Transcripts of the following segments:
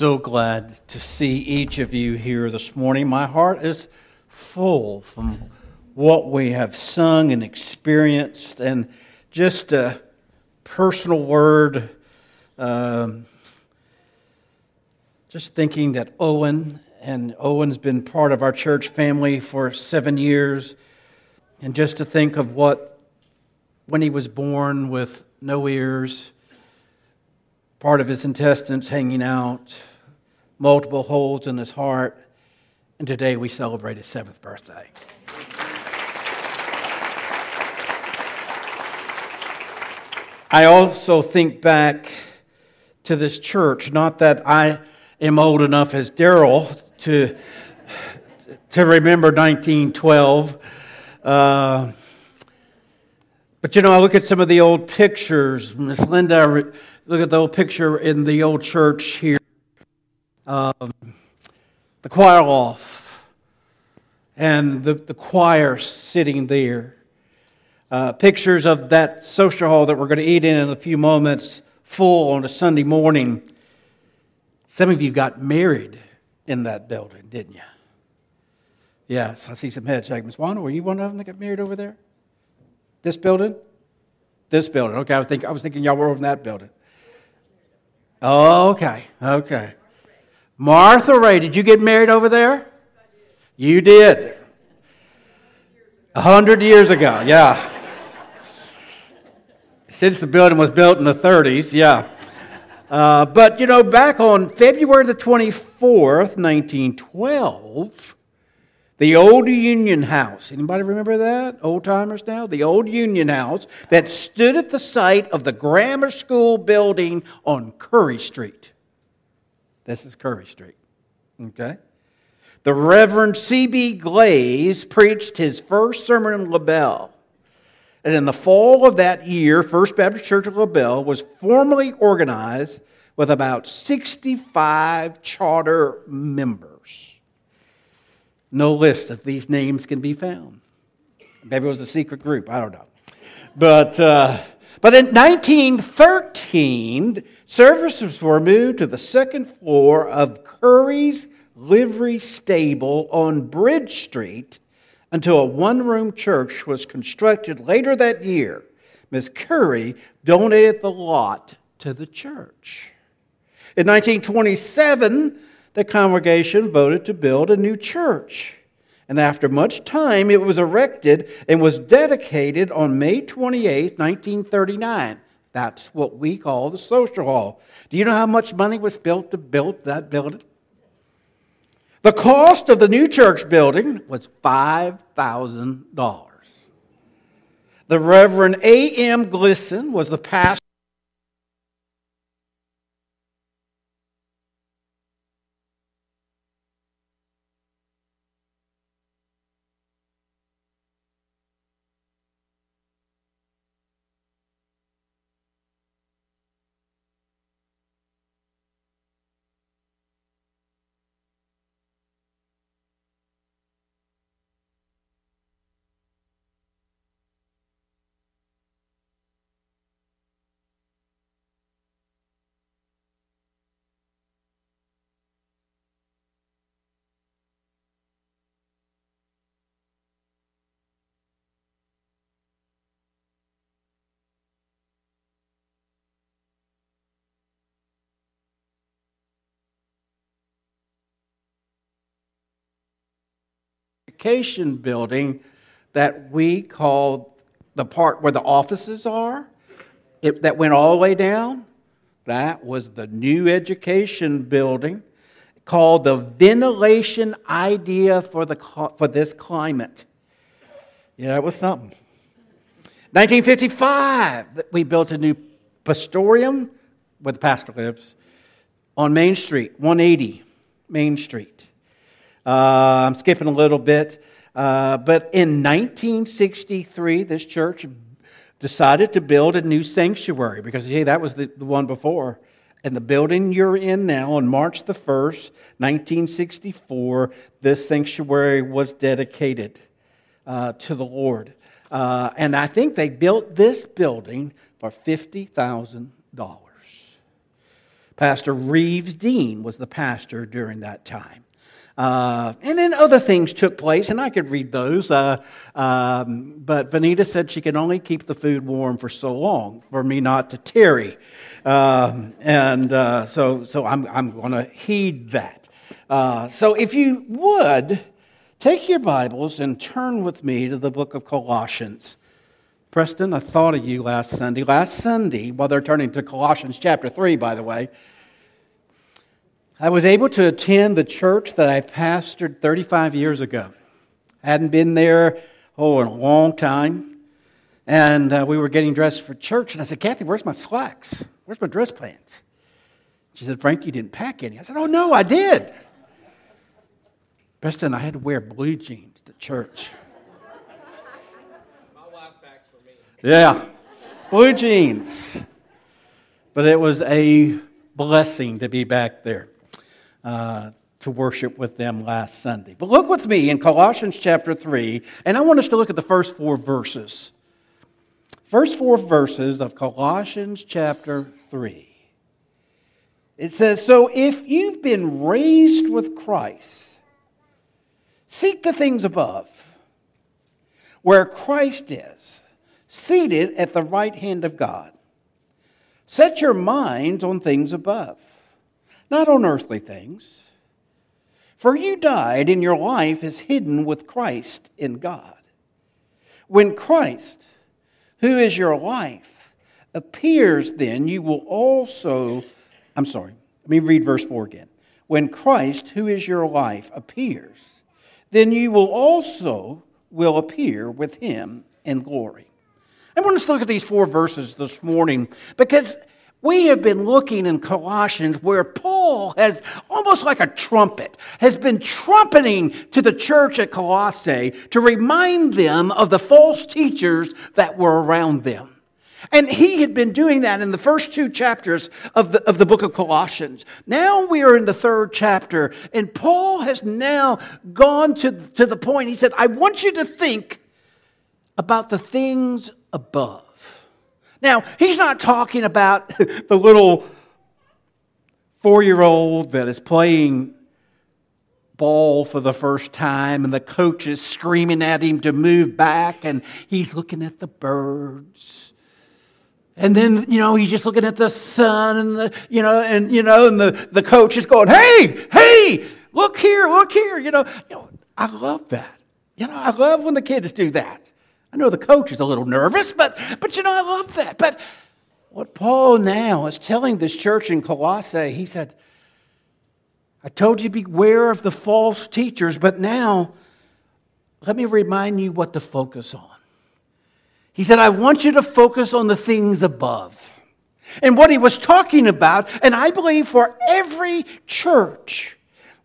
so glad to see each of you here this morning. My heart is full from what we have sung and experienced, and just a personal word. Um, just thinking that Owen, and Owen's been part of our church family for seven years, and just to think of what, when he was born with no ears, part of his intestines hanging out, multiple holes in his heart, and today we celebrate his seventh birthday. I also think back to this church, not that I am old enough as Daryl to, to remember 1912. Uh, but you know, I look at some of the old pictures. Miss Linda Look at the old picture in the old church here. Um, the choir loft and the, the choir sitting there. Uh, pictures of that social hall that we're going to eat in in a few moments, full on a Sunday morning. Some of you got married in that building, didn't you? Yes, I see some head shaking. Miss Wanda, were you one of them that got married over there? This building? This building. Okay, I was thinking, I was thinking y'all were over in that building. Oh, Okay, okay. Martha Ray, did you get married over there? You did. A hundred years ago, yeah. Since the building was built in the 30s, yeah. Uh, but you know, back on February the 24th, 1912, the old Union House. Anybody remember that? Old timers now? The old Union House that stood at the site of the grammar school building on Curry Street. This is Curry Street. Okay? The Reverend C.B. Glaze preached his first sermon in LaBelle. And in the fall of that year, First Baptist Church of LaBelle was formally organized with about 65 charter members. No list of these names can be found. Maybe it was a secret group. I don't know. But, uh, but in 1913, services were moved to the second floor of Curry's Livery Stable on Bridge Street until a one room church was constructed later that year. Miss Curry donated the lot to the church. In 1927, the congregation voted to build a new church. And after much time, it was erected and was dedicated on May 28, 1939. That's what we call the social hall. Do you know how much money was spent to build that building? The cost of the new church building was $5,000. The Reverend A.M. Glisson was the pastor education building that we called the part where the offices are, it, that went all the way down. That was the new education building called the ventilation idea for, the, for this climate. Yeah, it was something. 1955, we built a new pastorium where the pastor lives on Main Street, 180 Main Street. Uh, I'm skipping a little bit. Uh, but in 1963, this church decided to build a new sanctuary because, see, that was the, the one before. And the building you're in now, on March the 1st, 1964, this sanctuary was dedicated uh, to the Lord. Uh, and I think they built this building for $50,000. Pastor Reeves Dean was the pastor during that time. Uh, and then other things took place, and I could read those. Uh, um, but Vanita said she could only keep the food warm for so long for me not to tarry. Um, and uh, so, so I'm, I'm going to heed that. Uh, so if you would, take your Bibles and turn with me to the book of Colossians. Preston, I thought of you last Sunday. Last Sunday, while they're turning to Colossians chapter 3, by the way, I was able to attend the church that I pastored 35 years ago. I hadn't been there, oh, in a long time. And uh, we were getting dressed for church. And I said, Kathy, where's my slacks? Where's my dress pants? She said, Frank, you didn't pack any. I said, Oh, no, I did. Preston, I had to wear blue jeans to church. My wife packs for me. Yeah, blue jeans. But it was a blessing to be back there uh, to worship with them last Sunday. But look with me in Colossians chapter 3, and I want us to look at the first four verses. First four verses of Colossians chapter 3. It says, So if you've been raised with Christ, seek the things above, where Christ is, seated at the right hand of God. Set your minds on things above not on earthly things. For you died, and your life is hidden with Christ in God. When Christ, who is your life, appears, then you will also. I'm sorry, let me read verse 4 again. When Christ, who is your life, appears, then you will also will appear with him in glory. I want us to look at these four verses this morning because we have been looking in Colossians where Paul has, almost like a trumpet, has been trumpeting to the church at Colossae to remind them of the false teachers that were around them. And he had been doing that in the first two chapters of the, of the book of Colossians. Now we are in the third chapter, and Paul has now gone to, to the point. He said, I want you to think about the things above. Now, he's not talking about the little four year old that is playing ball for the first time and the coach is screaming at him to move back and he's looking at the birds. And then, you know, he's just looking at the sun and the, you know, and, you know, and the, the coach is going, hey, hey, look here, look here. You know, you know, I love that. You know, I love when the kids do that. I know the coach is a little nervous, but, but you know, I love that. But what Paul now is telling this church in Colossae, he said, I told you beware of the false teachers, but now let me remind you what to focus on. He said, I want you to focus on the things above. And what he was talking about, and I believe for every church,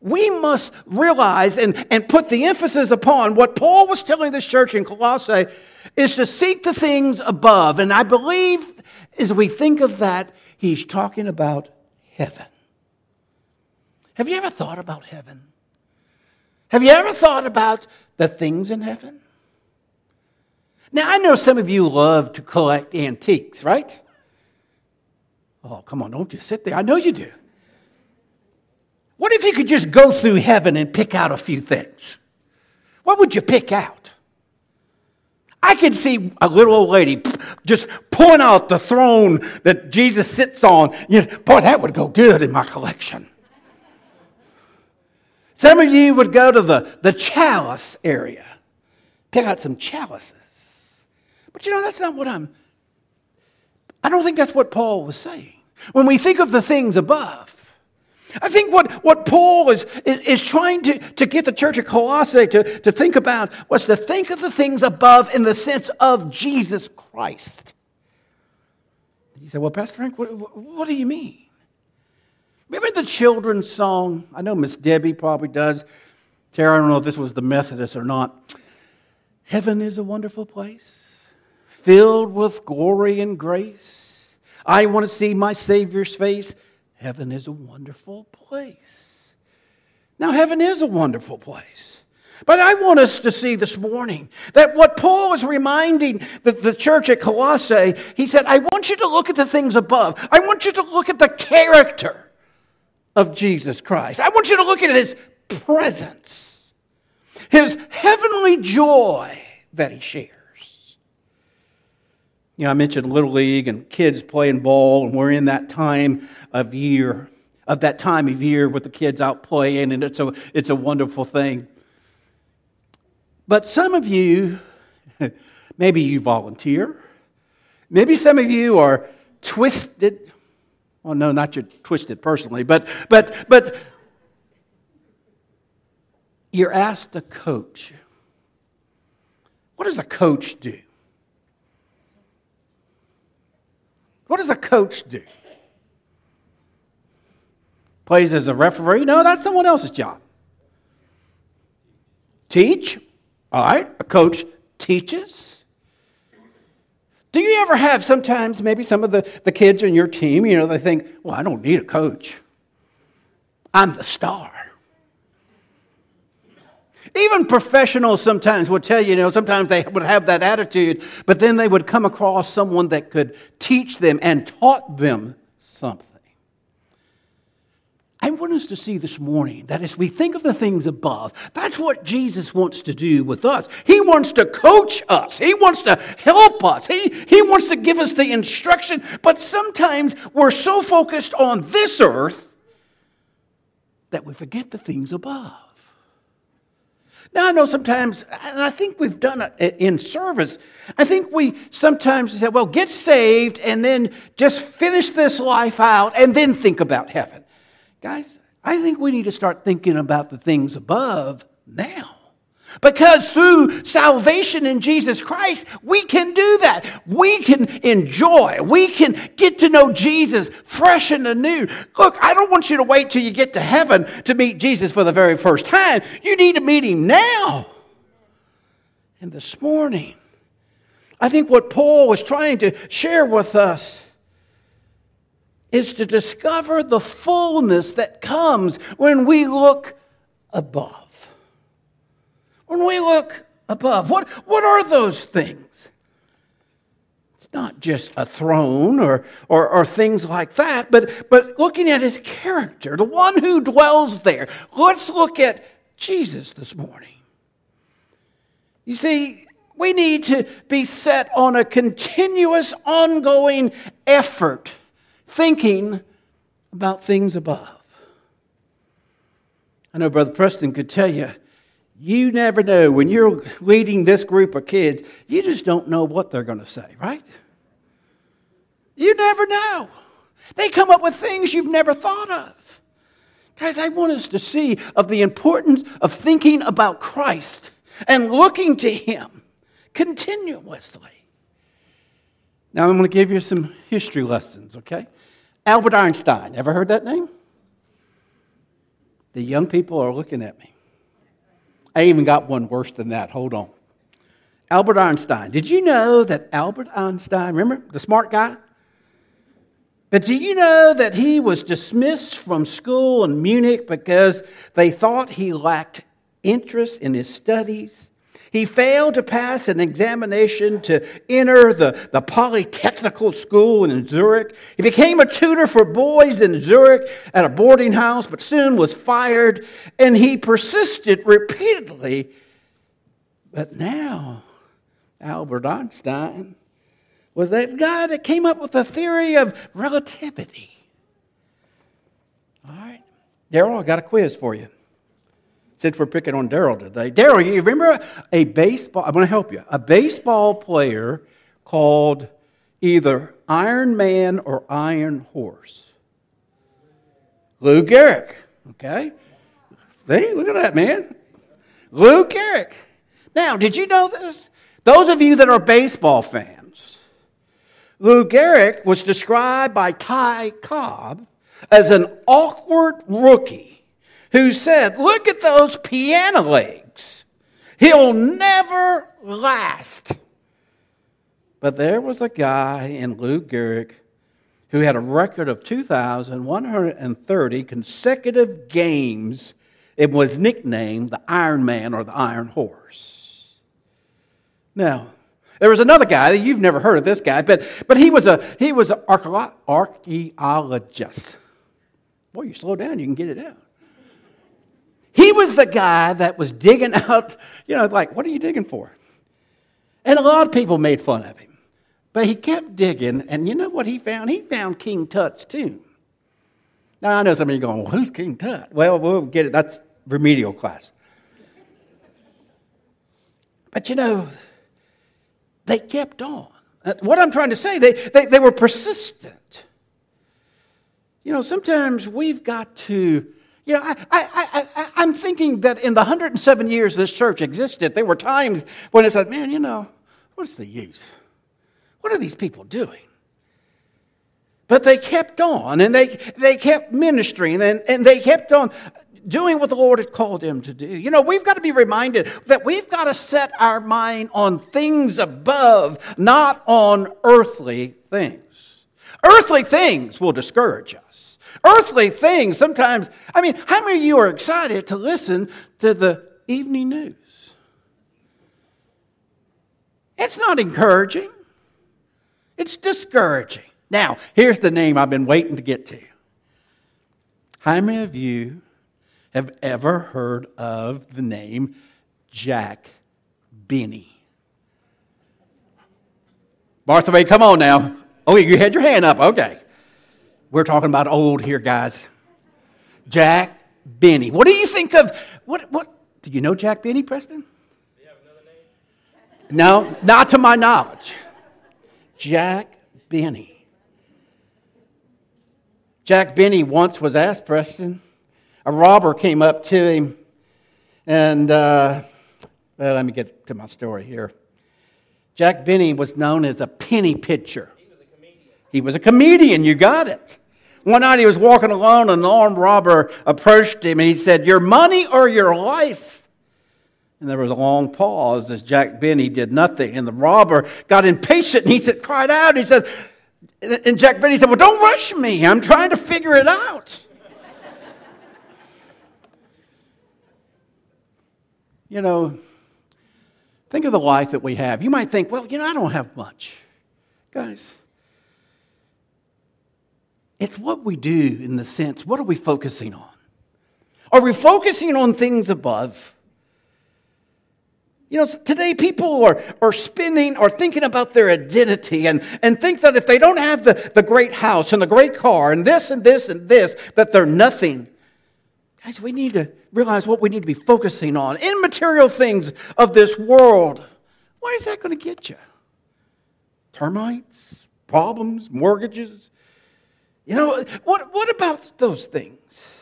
we must realize and, and put the emphasis upon what Paul was telling this church in Colossae is to seek the things above. And I believe as we think of that, he's talking about heaven. Have you ever thought about heaven? Have you ever thought about the things in heaven? Now, I know some of you love to collect antiques, right? Oh, come on, don't just sit there. I know you do. What if you could just go through heaven and pick out a few things? What would you pick out? I could see a little old lady just pulling out the throne that Jesus sits on. You know, boy, that would go good in my collection. Some of you would go to the, the chalice area, pick out some chalices. But you know, that's not what I'm, I don't think that's what Paul was saying. When we think of the things above, I think what, what Paul is, is, is, trying to, to get the church of Colossae to, to think about was to think of the things above in the sense of Jesus Christ. You say, well, Pastor Frank, what, what do you mean? Remember the children's song? I know Miss Debbie probably does. Tara, I don't know if this was the Methodist or not. Heaven is a wonderful place, filled with glory and grace. I want to see my Savior's face. Heaven is a wonderful place. Now, heaven is a wonderful place. But I want us to see this morning that what Paul is reminding the, the church at Colossae, he said, I want you to look at the things above. I want you to look at the character of Jesus Christ. I want you to look at his presence, his heavenly joy that he shares. You know, I mentioned Little League and kids playing ball, and we're in that time of year, of that time of year with the kids out playing, and it's a, it's a wonderful thing. But some of you, maybe you volunteer, maybe some of you are twisted. Well, no, not you twisted personally, but but but you're asked to coach. What does a coach do? What does a coach do? Plays as a referee? No, that's someone else's job. Teach? All right, a coach teaches. Do you ever have sometimes maybe some of the, the kids on your team, you know, they think, well, I don't need a coach. I'm the star. Even professionals sometimes will tell you, you know, sometimes they would have that attitude, but then they would come across someone that could teach them and taught them something. I want us to see this morning that as we think of the things above, that's what Jesus wants to do with us. He wants to coach us, He wants to help us, He, he wants to give us the instruction. But sometimes we're so focused on this earth that we forget the things above. Now, I know sometimes, and I think we've done it in service, I think we sometimes say, well, get saved and then just finish this life out and then think about heaven. Guys, I think we need to start thinking about the things above now. Because through salvation in Jesus Christ, we can do that. We can enjoy. We can get to know Jesus fresh and anew. Look, I don't want you to wait till you get to heaven to meet Jesus for the very first time. You need to meet him now. And this morning, I think what Paul was trying to share with us is to discover the fullness that comes when we look above. When we look above, what, what are those things? It's not just a throne or, or, or things like that, but, but looking at his character, the one who dwells there. Let's look at Jesus this morning. You see, we need to be set on a continuous, ongoing effort thinking about things above. I know Brother Preston could tell you you never know. When you're leading this group of kids, you just don't know what they're going to say, right? You never know. They come up with things you've never thought of. Guys, I want us to see of the importance of thinking about Christ and looking to Him continuously. Now, I'm going to give you some history lessons, okay? Albert Einstein. Ever heard that name? The young people are looking at me. I even got one worse than that. Hold on. Albert Einstein. Did you know that Albert Einstein, remember the smart guy? But do you know that he was dismissed from school in Munich because they thought he lacked interest in his studies? He failed to pass an examination to enter the, the Polytechnical School in Zurich. He became a tutor for boys in Zurich at a boarding house, but soon was fired, and he persisted repeatedly. But now, Albert Einstein was that guy that came up with the theory of relativity. All right. Daryl, I got a quiz for you since we're picking on Daryl today. Daryl, you remember a baseball, I'm going to help you, a baseball player called either Iron Man or Iron Horse? Lou Gehrig, okay? See, look at that, man. Lou Gehrig. Now, did you know this? Those of you that are baseball fans, Lou Gehrig was described by Ty Cobb as an awkward rookie who said, Look at those piano legs. He'll never last. But there was a guy in Lou Gehrig who had a record of 2,130 consecutive games. It was nicknamed the Iron Man or the Iron Horse. Now, there was another guy, you've never heard of this guy, but, but he was, a, he was an archaeologist. Boy, you slow down, you can get it out. He was the guy that was digging out, you know, like, what are you digging for? And a lot of people made fun of him. But he kept digging, and you know what he found? He found King Tut's tomb. Now, I know some of you going, well, who's King Tut? Well, we'll get it. That's remedial class. But you know, they kept on. Uh, what I'm trying to say, they, they, they were persistent. You know, sometimes we've got to, you know, I, I, I, I'm thinking that in the 107 years this church existed, there were times when it's like, man, you know, what's the use? What are these people doing? But they kept on and they, they kept ministering and, and they kept on doing what the Lord had called them to do. You know, we've got to be reminded that we've got to set our mind on things above, not on earthly things. Earthly things will discourage us. Earthly things sometimes, I mean, how many of you are excited to listen to the evening news? It's not encouraging, it's discouraging. Now, here's the name I've been waiting to get to. How many of you have ever heard of the name Jack Benny? Bartholomew, come on now. Oh, you had your hand up. Okay. We're talking about old here, guys. Jack Benny. What do you think of what what do you know Jack Benny, Preston? Do you have another name? No, not to my knowledge. Jack Benny. Jack Benny once was asked, Preston, a robber came up to him, and uh, well, let me get to my story here. Jack Benny was known as a penny pitcher. He was a comedian. He was a comedian, you got it. One night he was walking alone, and an armed robber approached him, and he said, Your money or your life? And there was a long pause as Jack Benny did nothing. And the robber got impatient and he said, cried out. He said, and Jack Benny said, Well, don't rush me. I'm trying to figure it out. you know, think of the life that we have. You might think, well, you know, I don't have much. Guys, it's what we do in the sense, what are we focusing on? Are we focusing on things above? You know, today people are, are spinning or thinking about their identity and, and think that if they don't have the, the great house and the great car and this and this and this, that they're nothing. Guys, we need to realize what we need to be focusing on. Immaterial things of this world. What is that going to get you? Termites, problems, mortgages. You know, what, what about those things?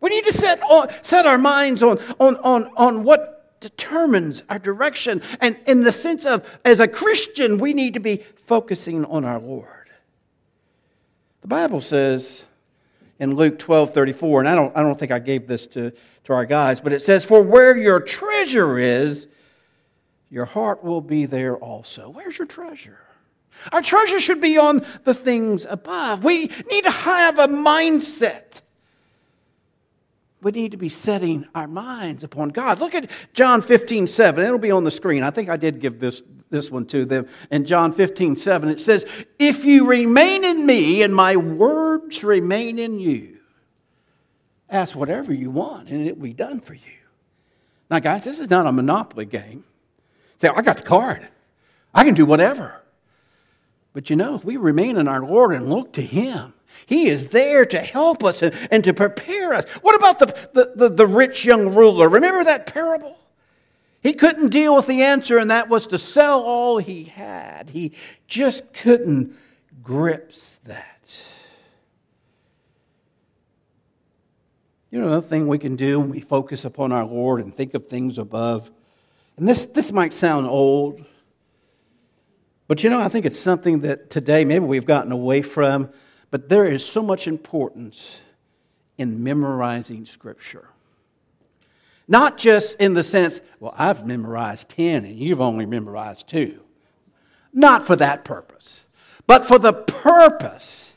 We need to set, on, set our minds on, on, on, on what determines our direction. And in the sense of, as a Christian, we need to be focusing on our Lord. The Bible says, in Luke 12 34, and I don't, I don't think I gave this to, to our guys, but it says, For where your treasure is, your heart will be there also. Where's your treasure? Our treasure should be on the things above. We need to have a mindset. We need to be setting our minds upon God. Look at John 15, 7. It'll be on the screen. I think I did give this this one to them. In John 15, 7, it says, If you remain in me and my words remain in you, ask whatever you want and it will be done for you. Now, guys, this is not a monopoly game. Say, I got the card. I can do whatever. But you know, if we remain in our Lord and look to Him, He is there to help us and, and to prepare us. What about the, the, the, the rich young ruler? Remember that parable? He couldn't deal with the answer, and that was to sell all he had. He just couldn't grips that. You know, another thing we can do when we focus upon our Lord and think of things above, and this, this might sound old, but you know, I think it's something that today maybe we've gotten away from, but there is so much importance in memorizing Scripture. Not just in the sense, well, I've memorized 10 and you've only memorized two. Not for that purpose, but for the purpose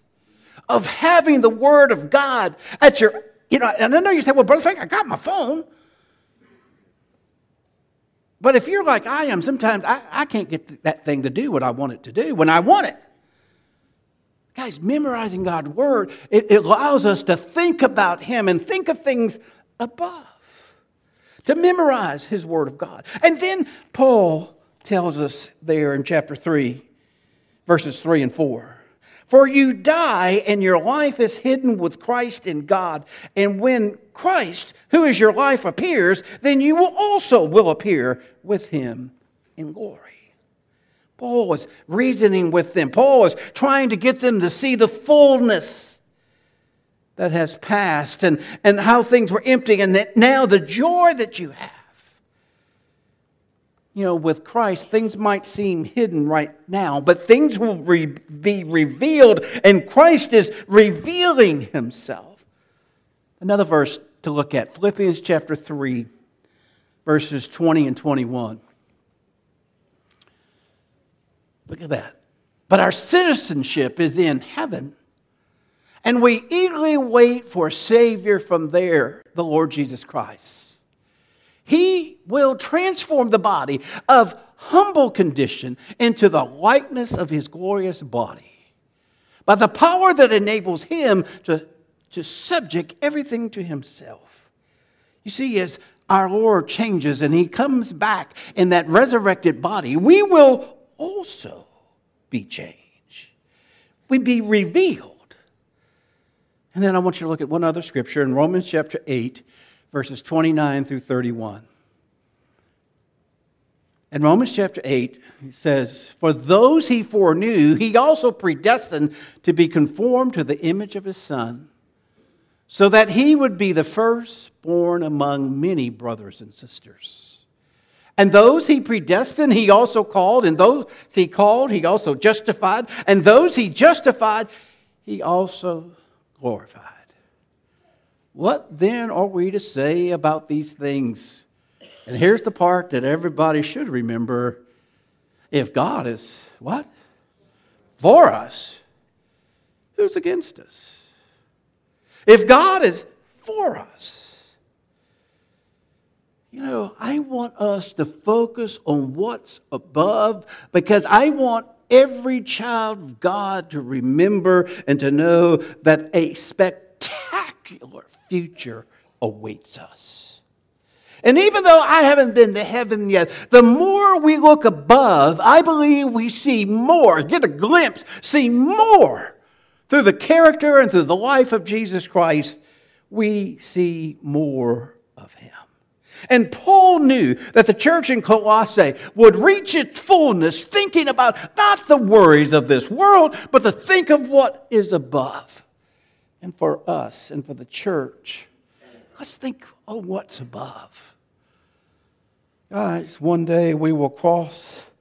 of having the Word of God at your, you know, and I know you say, well, Brother Frank, I got my phone. But if you're like I am, sometimes I, I can't get that thing to do what I want it to do when I want it. Guys, memorizing God's word, it, it allows us to think about Him and think of things above, to memorize His word of God. And then Paul tells us there in chapter 3, verses 3 and 4. For you die, and your life is hidden with Christ in God. And when Christ, who is your life, appears, then you will also will appear with him in glory. Paul was reasoning with them. Paul was trying to get them to see the fullness that has passed and, and how things were empty, and that now the joy that you have. You know, with Christ, things might seem hidden right now, but things will re- be revealed, and Christ is revealing himself. Another verse to look at Philippians chapter 3, verses 20 and 21. Look at that. But our citizenship is in heaven, and we eagerly wait for a Savior from there, the Lord Jesus Christ. He will transform the body of humble condition into the likeness of His glorious body by the power that enables Him to, to subject everything to Himself. You see, as our Lord changes and He comes back in that resurrected body, we will also be changed. We be revealed. And then I want you to look at one other scripture in Romans chapter 8, verses 29 through 31. In Romans chapter 8, he says, For those he foreknew, he also predestined to be conformed to the image of his Son, so that he would be the firstborn among many brothers and sisters. And those he predestined, he also called. And those he called, he also justified. And those he justified, he also glorified. What then are we to say about these things? And here's the part that everybody should remember. If God is what? For us, who's against us? If God is for us, you know, I want us to focus on what's above because I want every child of God to remember and to know that a spectacular future awaits us. And even though I haven't been to heaven yet, the more we look above, I believe we see more, get a glimpse, see more through the character and through the life of Jesus Christ. We see more of Him. And Paul knew that the church in Colossae would reach its fullness thinking about not the worries of this world, but to think of what is above. And for us and for the church, let's think of what's above. Guys, one day we will cross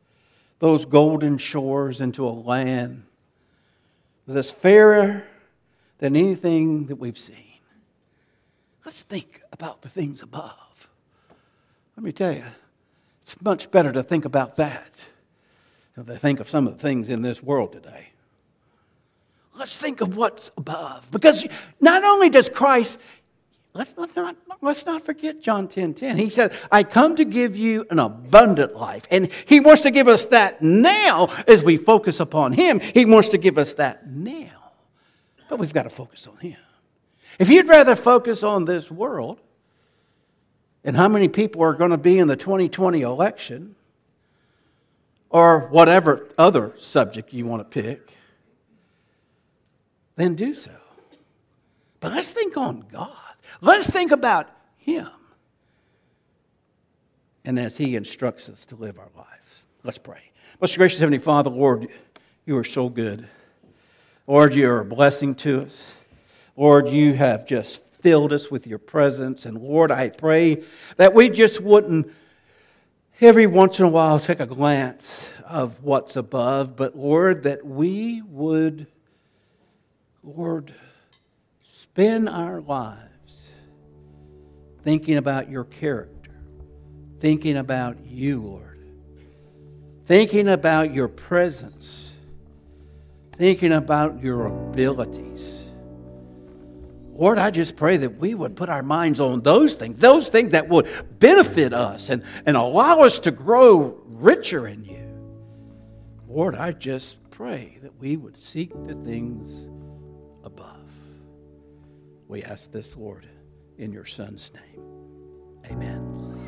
those golden shores into a land that is fairer than anything that we've seen. Let's think about the things above. Let me tell you, it's much better to think about that than to think of some of the things in this world today. Let's think of what's above. Because not only does Christ, let's not, let's not forget John 10 10. He said, I come to give you an abundant life. And He wants to give us that now as we focus upon Him. He wants to give us that now. But we've got to focus on Him. If you'd rather focus on this world, and how many people are going to be in the 2020 election or whatever other subject you want to pick, then do so. But let's think on God. Let's think about Him. And as He instructs us to live our lives. Let's pray. Most gracious Heavenly Father, Lord, you are so good. Lord, you are a blessing to us. Lord, you have just filled us with your presence. And Lord, I pray that we just wouldn't every once in a while take a glance of what's above, but Lord, that we would, Lord, spend our lives thinking about your character, thinking about you, Lord, thinking about your presence, thinking about your abilities Lord, I just pray that we would put our minds on those things, those things that would benefit us and, and allow us to grow richer in you. Lord, I just pray that we would seek the things. We ask this, Lord, in your Son's name. Amen.